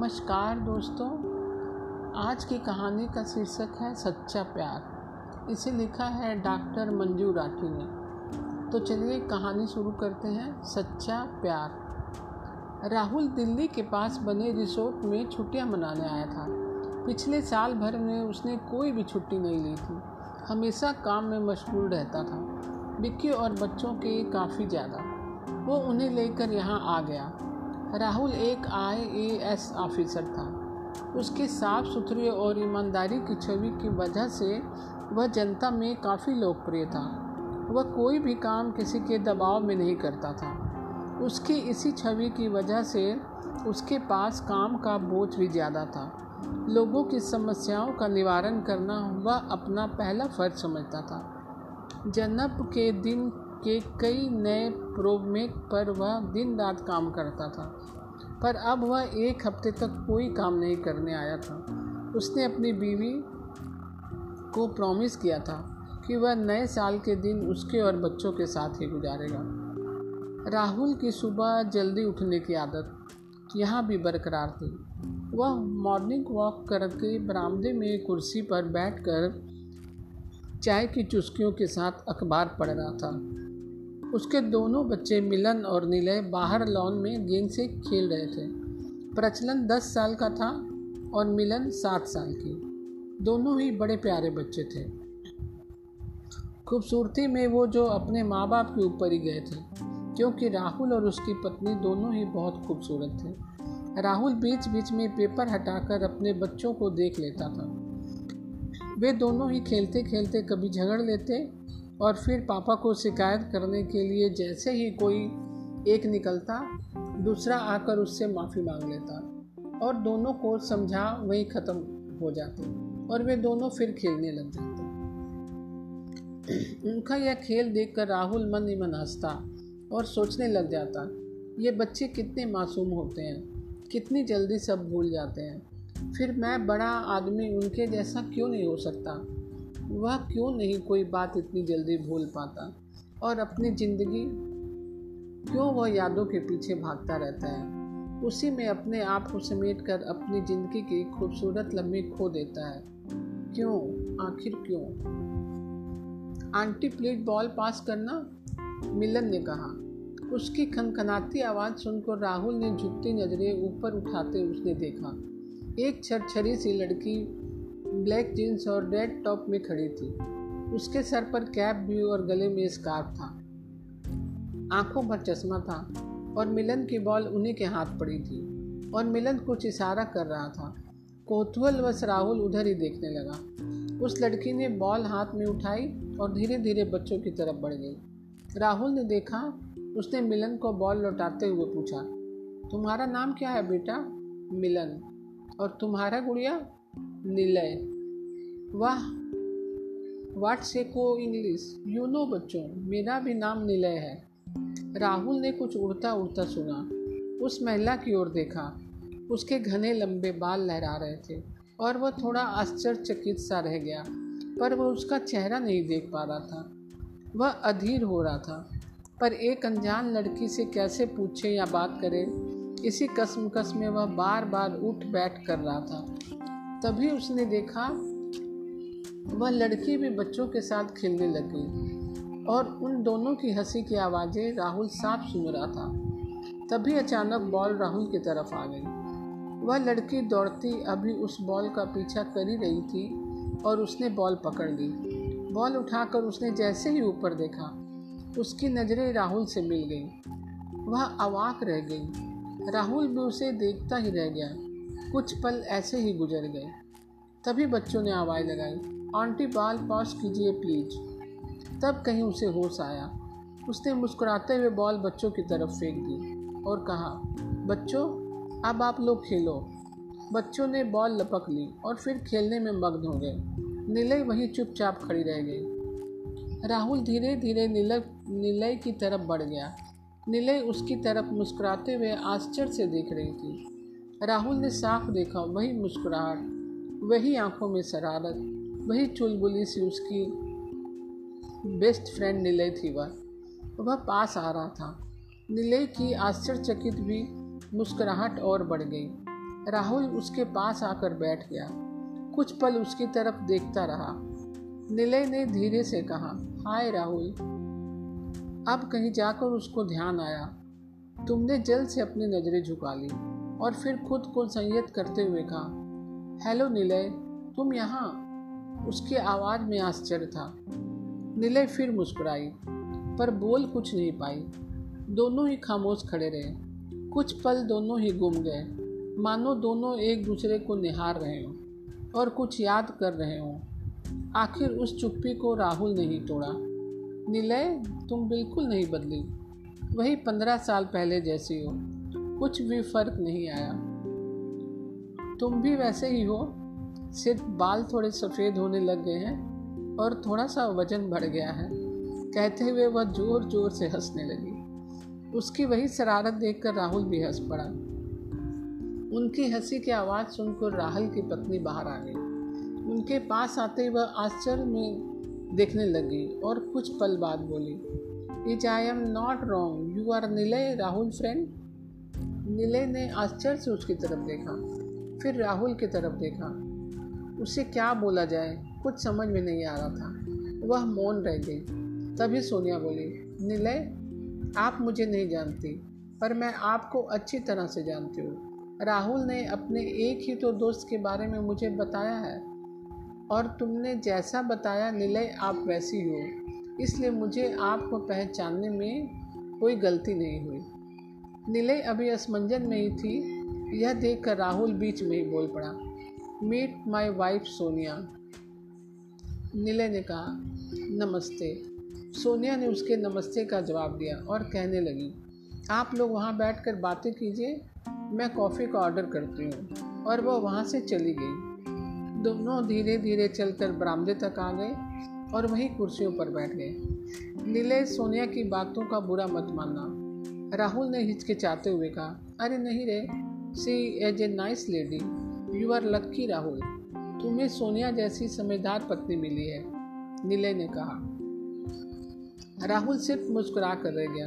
नमस्कार दोस्तों। आज की कहानी का शीर्षक है सच्चा प्यार। इसे लिखा है डॉक्टर मंजू राठी ने। तो चलिए कहानी शुरू करते हैं, सच्चा प्यार। राहुल दिल्ली के पास बने रिसोर्ट में छुट्टियाँ मनाने आया था। पिछले साल भर में उसने कोई भी छुट्टी नहीं ली थी। हमेशा काम में मशगूल रहता था। विक्की और बच्चों के काफ़ी ज़्यादा। वो उन्हें लेकर यहाँ आ गया। राहुल एक आईएएस ऑफिसर था। उसके साफ़ सुथरे और ईमानदारी की छवि की वजह से वह जनता में काफ़ी लोकप्रिय था। वह कोई भी काम किसी के दबाव में नहीं करता था। उसकी इसी छवि की वजह से उसके पास काम का बोझ भी ज़्यादा था। लोगों की समस्याओं का निवारण करना वह अपना पहला फ़र्ज़ समझता था। जन्नब के दिन के कई नए प्रोमेक पर वह दिन रात काम करता था। पर अब वह एक हफ़्ते तक कोई काम नहीं करने आया था। उसने अपनी बीवी को प्रॉमिस किया था कि वह नए साल के दिन उसके और बच्चों के साथ ही गुजारेगा। राहुल की सुबह जल्दी उठने की आदत यहाँ भी बरकरार थी। वह मॉर्निंग वॉक करके बरामदे में कुर्सी पर बैठकर चाय की चुस्कियों के साथ अखबार पढ़ रहा था। उसके दोनों बच्चे मिलन और निलय बाहर लॉन में गेंद से खेल रहे थे। प्रचलन दस साल का था और मिलन सात साल की। दोनों ही बड़े प्यारे बच्चे थे। खूबसूरती में वो जो अपने माँ बाप के ऊपर ही गए थे, क्योंकि राहुल और उसकी पत्नी दोनों ही बहुत खूबसूरत थे। राहुल बीच बीच में पेपर हटाकर अपने बच्चों को देख लेता था। वे दोनों ही खेलते खेलते कभी झगड़ लेते और फिर पापा को शिकायत करने के लिए जैसे ही कोई एक निकलता, दूसरा आकर उससे माफ़ी मांग लेता और दोनों को समझा वही ख़त्म हो जाते और वे दोनों फिर खेलने लग जाते। उनका यह खेल देखकर राहुल मन ही मन हंसता और सोचने लग जाता, ये बच्चे कितने मासूम होते हैं, कितनी जल्दी सब भूल जाते हैं। फिर मैं बड़ा आदमी उनके जैसा क्यों नहीं हो सकता? वह क्यों नहीं कोई बात इतनी जल्दी भूल पाता? और अपनी ज़िंदगी क्यों वह यादों के पीछे भागता रहता है? उसी में अपने आप को समेट कर अपनी ज़िंदगी की खूबसूरत लम्बी खो देता है। क्यों? आखिर क्यों? आंटी प्लीज़ बॉल पास करना? मिलन ने कहा। उसकी खनखनाती आवाज़ सुनकर राहुल ने झुकती नज़रें ऊपर उठाते उसने देखा। एक छरछरी सी लड़की ब्लैक जीन्स और रेड टॉप में खड़ी थी। उसके सर पर कैप भी और गले में स्कार्फ था। आँखों पर चश्मा था और मिलन की बॉल उन्हीं के हाथ पड़ी थी और मिलन कुछ इशारा कर रहा था। कोतूहल वश राहुल उधर ही देखने लगा। उस लड़की ने बॉल हाथ में उठाई और धीरे धीरे बच्चों की तरफ़ बढ़ गई। राहुल ने देखा, उसने मिलन को बॉल लौटाते हुए पूछा, तुम्हारा नाम क्या है बेटा? मिलन। और तुम्हारा गुड़िया? निलय। वाह, वाट से को इंग्लिश? यू नो बच्चों, मेरा भी नाम निलय है। राहुल ने कुछ उड़ता उड़ता सुना। उस महिला की ओर देखा। उसके घने लंबे बाल लहरा रहे थे और वह थोड़ा आश्चर्यचकित सा रह गया, पर वह उसका चेहरा नहीं देख पा रहा था। वह अधीर हो रहा था। पर एक अनजान लड़की से कैसे पूछे या बात करे? इसी कसम कस में वह बार बार उठ बैठ कर रहा था। तभी उसने देखा वह लड़की भी बच्चों के साथ खेलने लगी और उन दोनों की हँसी की आवाज़ें राहुल साफ़ सुन रहा था। तभी अचानक बॉल राहुल की तरफ़ आ गई। वह लड़की दौड़ती अभी उस बॉल का पीछा कर ही रही थी और उसने बॉल पकड़ ली। बॉल उठाकर उसने जैसे ही ऊपर देखा, उसकी नज़रें राहुल से मिल गई। वह अवाक रह गई। राहुल भी उसे देखता ही रह गया। कुछ पल ऐसे ही गुजर गए। तभी बच्चों ने आवाज़ लगाई, आंटी बाल पास कीजिए प्लीज़। तब कहीं उसे होश आया। उसने मुस्कुराते हुए बॉल बच्चों की तरफ़ फेंक दी और कहा, बच्चों, अब आप लोग खेलो। बच्चों ने बॉल लपक ली और फिर खेलने में मग्न हो गए। नीलय वहीं चुपचाप खड़ी रह गई। राहुल धीरे धीरे नीलय नीलय की तरफ़ बढ़ गया। नीलय उसकी तरफ़ मुस्कुराते हुए आश्चर्य से देख रही थी। राहुल ने साफ़ देखा वही मुस्कुराहट, वही आँखों में शरारत, वही चुलबुली सी उसकी बेस्ट फ्रेंड निलय थी वह। वह पास आ रहा था। निलय की आश्चर्यचकित भी मुस्कुराहट और बढ़ गई। राहुल उसके पास आकर बैठ गया। कुछ पल उसकी तरफ़ देखता रहा। निलय ने धीरे से कहा, हाय राहुल, अब कहीं जाकर उसको ध्यान आया। तुमने जल्द से अपनी नज़रें झुका ली। और फिर खुद को संयत करते हुए कहा, हेलो निलय, तुम यहाँ? उसकी आवाज़ में आश्चर्य था। निलय फिर मुस्कुराई, पर बोल कुछ नहीं पाई। दोनों ही खामोश खड़े रहे। कुछ पल दोनों ही गुम गए। मानो दोनों एक दूसरे को निहार रहे हों और कुछ याद कर रहे हों। आखिर उस चुप्पी को राहुल नहीं तोड़ा। निलय, तुम बिल्कुल नहीं बदली। वही पंद्रह साल पहले जैसी हो। कुछ भी फ़र्क नहीं आया। तुम भी वैसे ही हो। सिर्फ़ बाल थोड़े सफ़ेद होने लग गए हैं और थोड़ा सा वज़न बढ़ गया है। कहते हुए वह ज़ोर ज़ोर से हंसने लगी। उसकी वही शरारत देखकर राहुल भी हंस पड़ा। उनकी हँसी की आवाज़ सुनकर राहुल की पत्नी बाहर आ गई। उनके पास आते ही वह आश्चर्य में देखने लगी और कुछ पल बाद बोली if I am not wrong you are Nilay Rahul friend Nilay ने आश्चर्य से उसकी तरफ़ देखा, फिर राहुल की तरफ़ देखा। उसे क्या बोला जाए, कुछ समझ में नहीं आ रहा था। वह मौन रह गई। तभी सोनिया बोली निलय आप मुझे नहीं जानती, पर मैं आपको अच्छी तरह से जानती हूँ। राहुल ने अपने एक ही तो दोस्त के बारे में मुझे बताया है, और तुमने जैसा बताया निलय आप वैसी हो। इसलिए मुझे आपको पहचानने में कोई गलती नहीं हुई। निलय अभी असमंजन में ही थी। यह देखकर राहुल बीच में ही बोल पड़ा meet my wife Sonia Nilay ने कहा, नमस्ते। सोनिया ने उसके नमस्ते का जवाब दिया और कहने लगी, आप लोग वहाँ बैठकर बातें कीजिए, मैं कॉफ़ी का ऑर्डर करती हूँ। और वह वहाँ से चली गई। दोनों धीरे धीरे चलकर बरामदे तक आ गए और वहीं कुर्सियों पर बैठ गए। नीले सोनिया की बातों का बुरा मत मानना राहुल ने हिचकिचाते हुए कहा, अरे नहीं रे she is a nice lady you are lucky Rahul. तुम्हें सोनिया जैसी समझदार पत्नी मिली है नीले ने कहा। राहुल सिर्फ़ मुस्कुरा कर रह गया,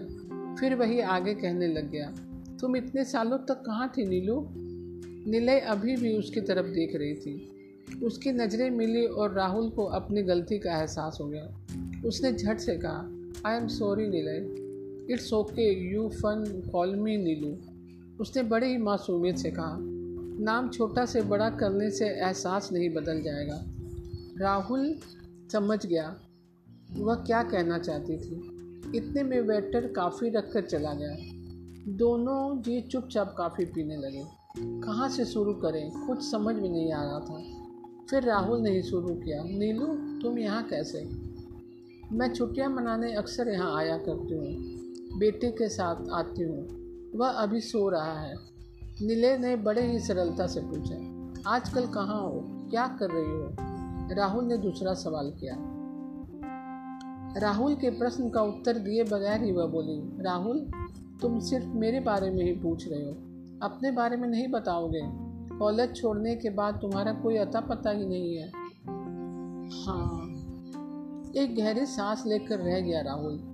फिर वही आगे कहने लग गया, तुम इतने सालों तक कहाँ थी नीलू? निलय अभी भी उसकी तरफ़ देख रही थी। उसकी नज़रें मिली और राहुल को अपनी गलती का एहसास हो गया। उसने झट से कहा I am sorry Nilay. It's okay, you fun, call me Neelu. उसने बड़े ही मासूमियत से कहा, नाम छोटा से बड़ा करने से एहसास नहीं बदल जाएगा। राहुल समझ गया, वह क्या कहना चाहती थी। इतने में वेटर काफ़ी रख कर चला गया। दोनों जी चुपचाप काफ़ी पीने लगे। कहाँ से शुरू करें? कुछ समझ में नहीं आ रहा था। फिर राहुल ने ही शुरू किया, नीलू, तुम यहाँ कैसे? मैं छुट्टियाँ मनाने अक्सर यहाँ आया करती हूँ। बेटे के साथ आती हूँ। वह अभी सो रहा है। नीले ने बड़े ही सरलता से पूछा, आजकल कहाँ हो? क्या कर रही हो? राहुल ने दूसरा सवाल किया। राहुल के प्रश्न का उत्तर दिए बगैर ही वह बोली, राहुल, तुम सिर्फ़ मेरे बारे में ही पूछ रहे हो। अपने बारे में नहीं बताओगे। कॉलेज छोड़ने के बाद तुम्हारा कोई अता पता ही नहीं है। हाँ। एक गहरी सांस लेकर रह गया राहुल।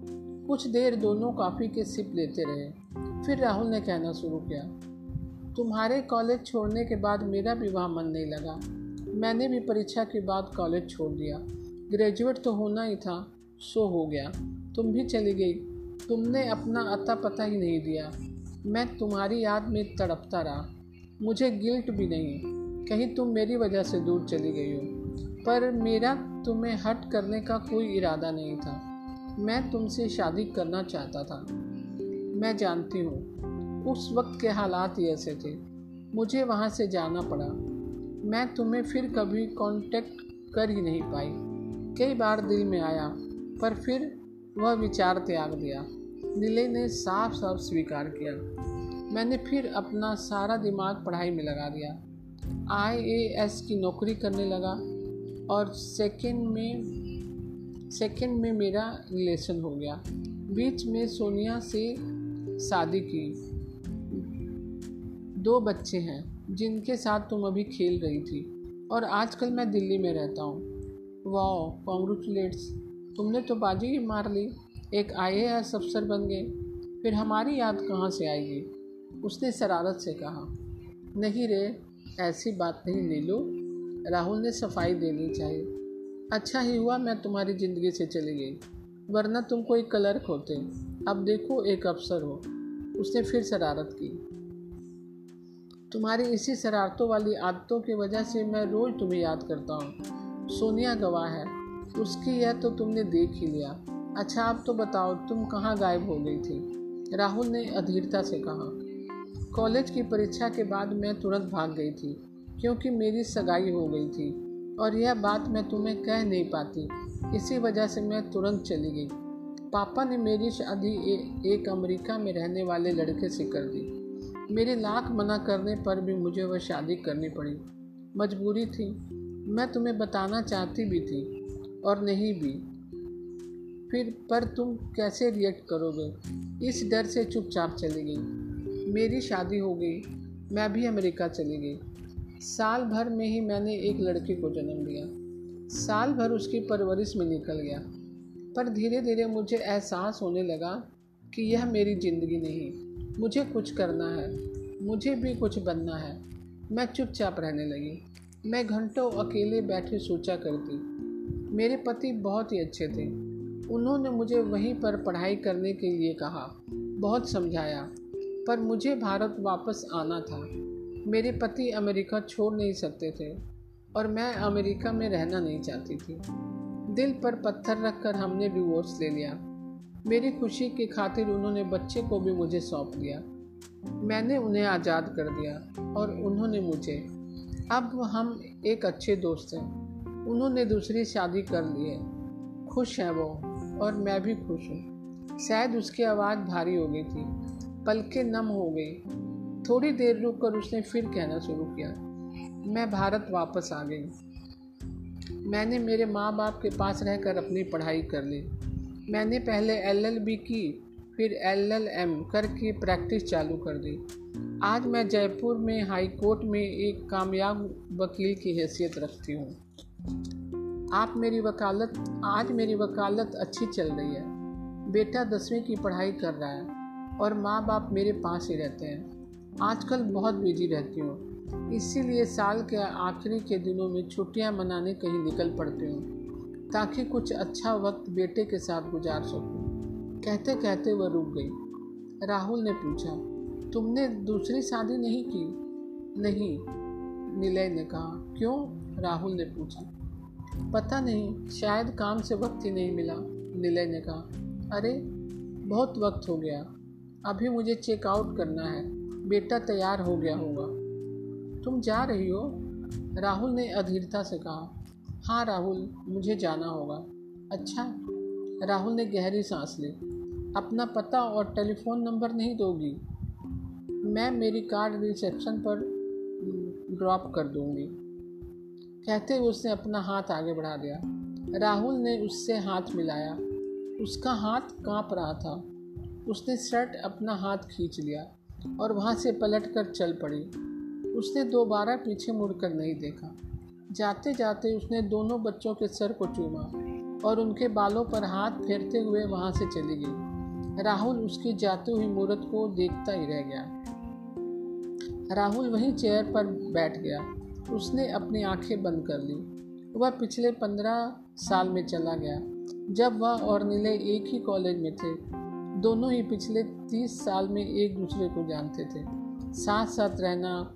कुछ देर दोनों काफ़ी के सिप लेते रहे। फिर राहुल ने कहना शुरू किया, तुम्हारे कॉलेज छोड़ने के बाद मेरा विवाह मन नहीं लगा। मैंने भी परीक्षा के बाद कॉलेज छोड़ दिया। ग्रेजुएट तो होना ही था, सो हो गया। तुम भी चली गई। तुमने अपना अता पता ही नहीं दिया। मैं तुम्हारी याद में तड़पता रहा। मुझे गिल्ट भी नहीं। कहीं तुम मेरी वजह से दूर चली गई हो। पर मेरा तुम्हें हट करने का कोई इरादा नहीं था। मैं तुमसे शादी करना चाहता था। मैं जानती हूँ, उस वक्त के हालात ही ऐसे थे। मुझे वहाँ से जाना पड़ा। मैं तुम्हें फिर कभी कांटेक्ट कर ही नहीं पाई। कई बार दिल में आया, पर फिर वह विचार त्याग दिया। नीले ने साफ़ साफ़ स्वीकार किया। मैंने फिर अपना सारा दिमाग पढ़ाई में लगा दिया। आईएएस की नौकरी करने लगा और सेकेंड में सेकंड में मेरा रिलेशन हो गया। बीच में सोनिया से शादी की। दो बच्चे हैं, जिनके साथ तुम अभी खेल रही थी। और आजकल मैं दिल्ली में रहता हूँ। वाह कॉन्ग्रेचुलेट्स तुमने तो बाजी ही मार ली। एक आए अफसर बन गए। फिर हमारी याद कहाँ से आएगी? उसने शरारत से कहा। नहीं रे, ऐसी बात नहीं ले लो राहुल ने सफ़ाई देनी चाहिए। अच्छा ही हुआ मैं तुम्हारी ज़िंदगी से चली गई, वरना तुम कोई क्लर्क होते अब देखो, एक अफसर हो, उसने फिर शरारत की। तुम्हारी इसी शरारतों वाली आदतों की वजह से मैं रोज़ तुम्हें याद करता हूँ। सोनिया गवाह है, उसकी यह तो तुमने देख ही लिया। अच्छा आप तो बताओ, तुम कहाँ गायब हो गई थी? राहुल ने अधीरता से कहा। कॉलेज की परीक्षा के बाद मैं तुरंत भाग गई थी, क्योंकि मेरी सगाई हो गई थी। और यह बात मैं तुम्हें कह नहीं पाती। इसी वजह से मैं तुरंत चली गई। पापा ने मेरी शादी एक अमेरिका में रहने वाले लड़के से कर दी। मेरे लाख मना करने पर भी मुझे वह शादी करनी पड़ी। मजबूरी थी। मैं तुम्हें बताना चाहती भी थी और नहीं भी। फिर, पर तुम कैसे रिएक्ट करोगे? इस डर से चुपचाप चली गई। मेरी शादी हो गई। मैं भी अमेरिका चली गई। साल भर में ही मैंने एक लड़के को जन्म दिया। साल भर उसकी परवरिश में निकल गया। पर धीरे धीरे मुझे एहसास होने लगा कि यह मेरी ज़िंदगी नहीं। मुझे कुछ करना है। मुझे भी कुछ बनना है। मैं चुपचाप रहने लगी। मैं घंटों अकेले बैठे सोचा करती। मेरे पति बहुत ही अच्छे थे। उन्होंने मुझे वहीं पर पढ़ाई करने के लिए कहा। बहुत समझाया। पर मुझे भारत वापस आना था। मेरे पति अमेरिका छोड़ नहीं सकते थे और मैं अमेरिका में रहना नहीं चाहती थी। दिल पर पत्थर रखकर हमने डिवोर्स ले लिया। मेरी खुशी की खातिर उन्होंने बच्चे को भी मुझे सौंप दिया। मैंने उन्हें आज़ाद कर दिया और उन्होंने मुझे। अब हम एक अच्छे दोस्त हैं। उन्होंने दूसरी शादी कर ली है। खुश हैं वो और मैं भी खुश हूँ। शायद उसकी आवाज़ भारी हो गई थी। पलकें नम हो गई। थोड़ी देर रुक कर उसने फिर कहना शुरू किया, मैं भारत वापस आ गई। मैंने मेरे माँ बाप के पास रहकर अपनी पढ़ाई कर ली। मैंने पहले एलएलबी की, फिर एलएलएम करके प्रैक्टिस चालू कर दी। आज मैं जयपुर में हाई कोर्ट में एक कामयाब वकील की हैसियत रखती हूँ। आप मेरी वकालत, आज मेरी वकालत अच्छी चल रही है। बेटा दसवीं की पढ़ाई कर रहा है और माँ बाप मेरे पास ही रहते हैं। आजकल बहुत बिज़ी रहती हूँ। इसीलिए साल के आखिरी के दिनों में छुट्टियाँ मनाने कहीं निकल पड़ती हूँ, ताकि कुछ अच्छा वक्त बेटे के साथ गुजार सकूँ। कहते कहते वह रुक गई। राहुल ने पूछा, तुमने दूसरी शादी नहीं की? नहीं, निलय ने कहा। क्यों? राहुल ने पूछा। पता नहीं, शायद काम से वक्त ही नहीं मिला, निलय ने कहा। अरे, बहुत वक्त हो गया। अभी मुझे चेकआउट करना है। बेटा तैयार हो गया होगा। तुम जा रही हो? राहुल ने अधीरता से कहा। हाँ राहुल, मुझे जाना होगा। अच्छा। राहुल ने गहरी सांस ली। अपना पता और टेलीफोन नंबर नहीं दोगी। मैं मेरी कार रिसेप्शन पर ड्रॉप कर दूँगी। कहते हुए उसने अपना हाथ आगे बढ़ा दिया। राहुल ने उससे हाथ मिलाया। उसका हाथ काँप रहा था। उसने शर्ट अपना हाथ खींच लिया। और वहाँ से पलट कर चल पड़ी। उसने दोबारा पीछे मुड़कर नहीं देखा। जाते जाते उसने दोनों बच्चों के सर को चूमा और उनके बालों पर हाथ फेरते हुए वहाँ से चली गई। राहुल उसकी जाती हुई मूर्त को देखता ही रह गया। राहुल वहीं चेयर पर बैठ गया। उसने अपनी आँखें बंद कर ली। वह पिछले पंद्रह साल में चला गया। जब वह और नीले एक ही कॉलेज में थे दोनों ही पिछले तीस साल में एक दूसरे को जानते थे। साथ साथ रहना,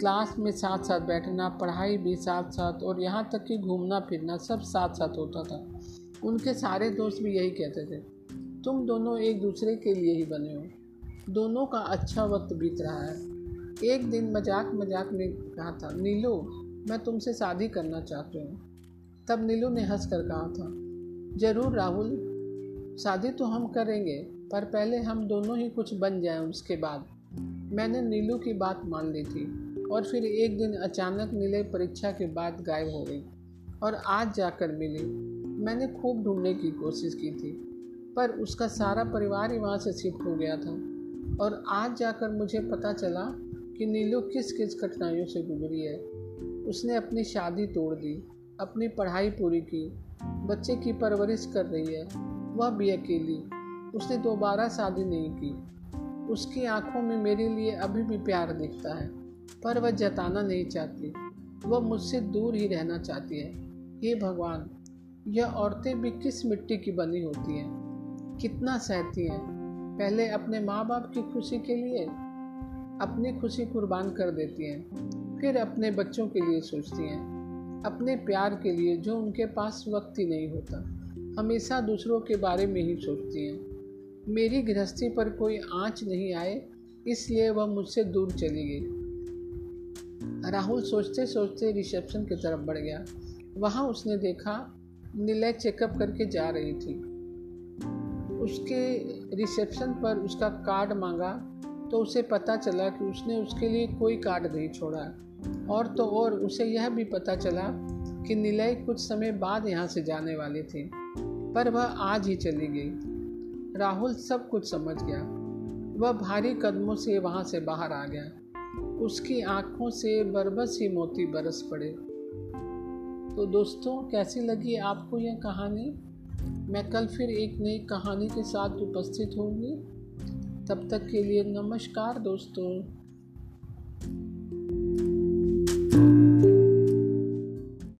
क्लास में साथ साथ बैठना, पढ़ाई भी साथ साथ और यहाँ तक कि घूमना, फिरना सब साथ साथ होता था। उनके सारे दोस्त भी यही कहते थे, तुम दोनों एक दूसरे के लिए ही बने हो। दोनों का अच्छा वक्त बीत रहा है। एक दिन मज़ाक मज़ाक में कहा था, नीलू, मैं तुमसे शादी करना चाहती हूँ। तब नीलू ने हंस कर कहा था, ज़रूर राहुल शादी तो हम करेंगे, पर पहले हम दोनों ही कुछ बन जाएँ उसके बाद। मैंने नीलू की बात मान ली थी, और फिर एक दिन अचानक नीले परीक्षा के बाद गायब हो गई, और आज जाकर मिली। मैंने खूब ढूँढने की कोशिश की थी, पर उसका सारा परिवार ही वहाँ से शिफ्ट हो गया था, और आज जाकर मुझे पता चला कि नीलू किस किस कठिनाइयों से गुजरी है। उसने अपनी शादी तोड़ दी, अपनी पढ़ाई पूरी की, बच्चे की परवरिश कर रही है वह भी अकेली। उसने दोबारा शादी नहीं की। उसकी आँखों में मेरे लिए अभी भी प्यार दिखता है, पर वह जताना नहीं चाहती। वह मुझसे दूर ही रहना चाहती है। हे भगवान, यह औरतें भी किस मिट्टी की बनी होती हैं? कितना सहती हैं? पहले अपने माँ बाप की खुशी के लिए? अपनी खुशी कुर्बान कर देती हैं, फिर अपने बच्चों के लिए सोचती हैं, अपने प्यार के लिए जो उनके पास वक्त ही नहीं होता। हमेशा दूसरों के बारे में ही सोचती हैं। मेरी गृहस्थी पर कोई आँच नहीं आए, इसलिए वह मुझसे दूर चली गई। राहुल सोचते सोचते रिसेप्शन की तरफ़ बढ़ गया। वहाँ उसने देखा, निलय चेकअप करके जा रही थी। उसके रिसेप्शन पर उसका कार्ड मांगा तो उसे पता चला कि उसने उसके लिए कोई कार्ड नहीं छोड़ा। और तो और उसे यह भी पता चला कि निलय कुछ समय बाद यहाँ से जाने वाली थी। पर वह आज ही चली गई। राहुल सब कुछ समझ गया। वह भारी कदमों से वहाँ से बाहर आ गया। उसकी आँखों से बरबस ही मोती बरस पड़े। तो दोस्तों, कैसी लगी आपको यह कहानी? मैं कल फिर एक नई कहानी के साथ उपस्थित होंगी। तब तक के लिए नमस्कार दोस्तों।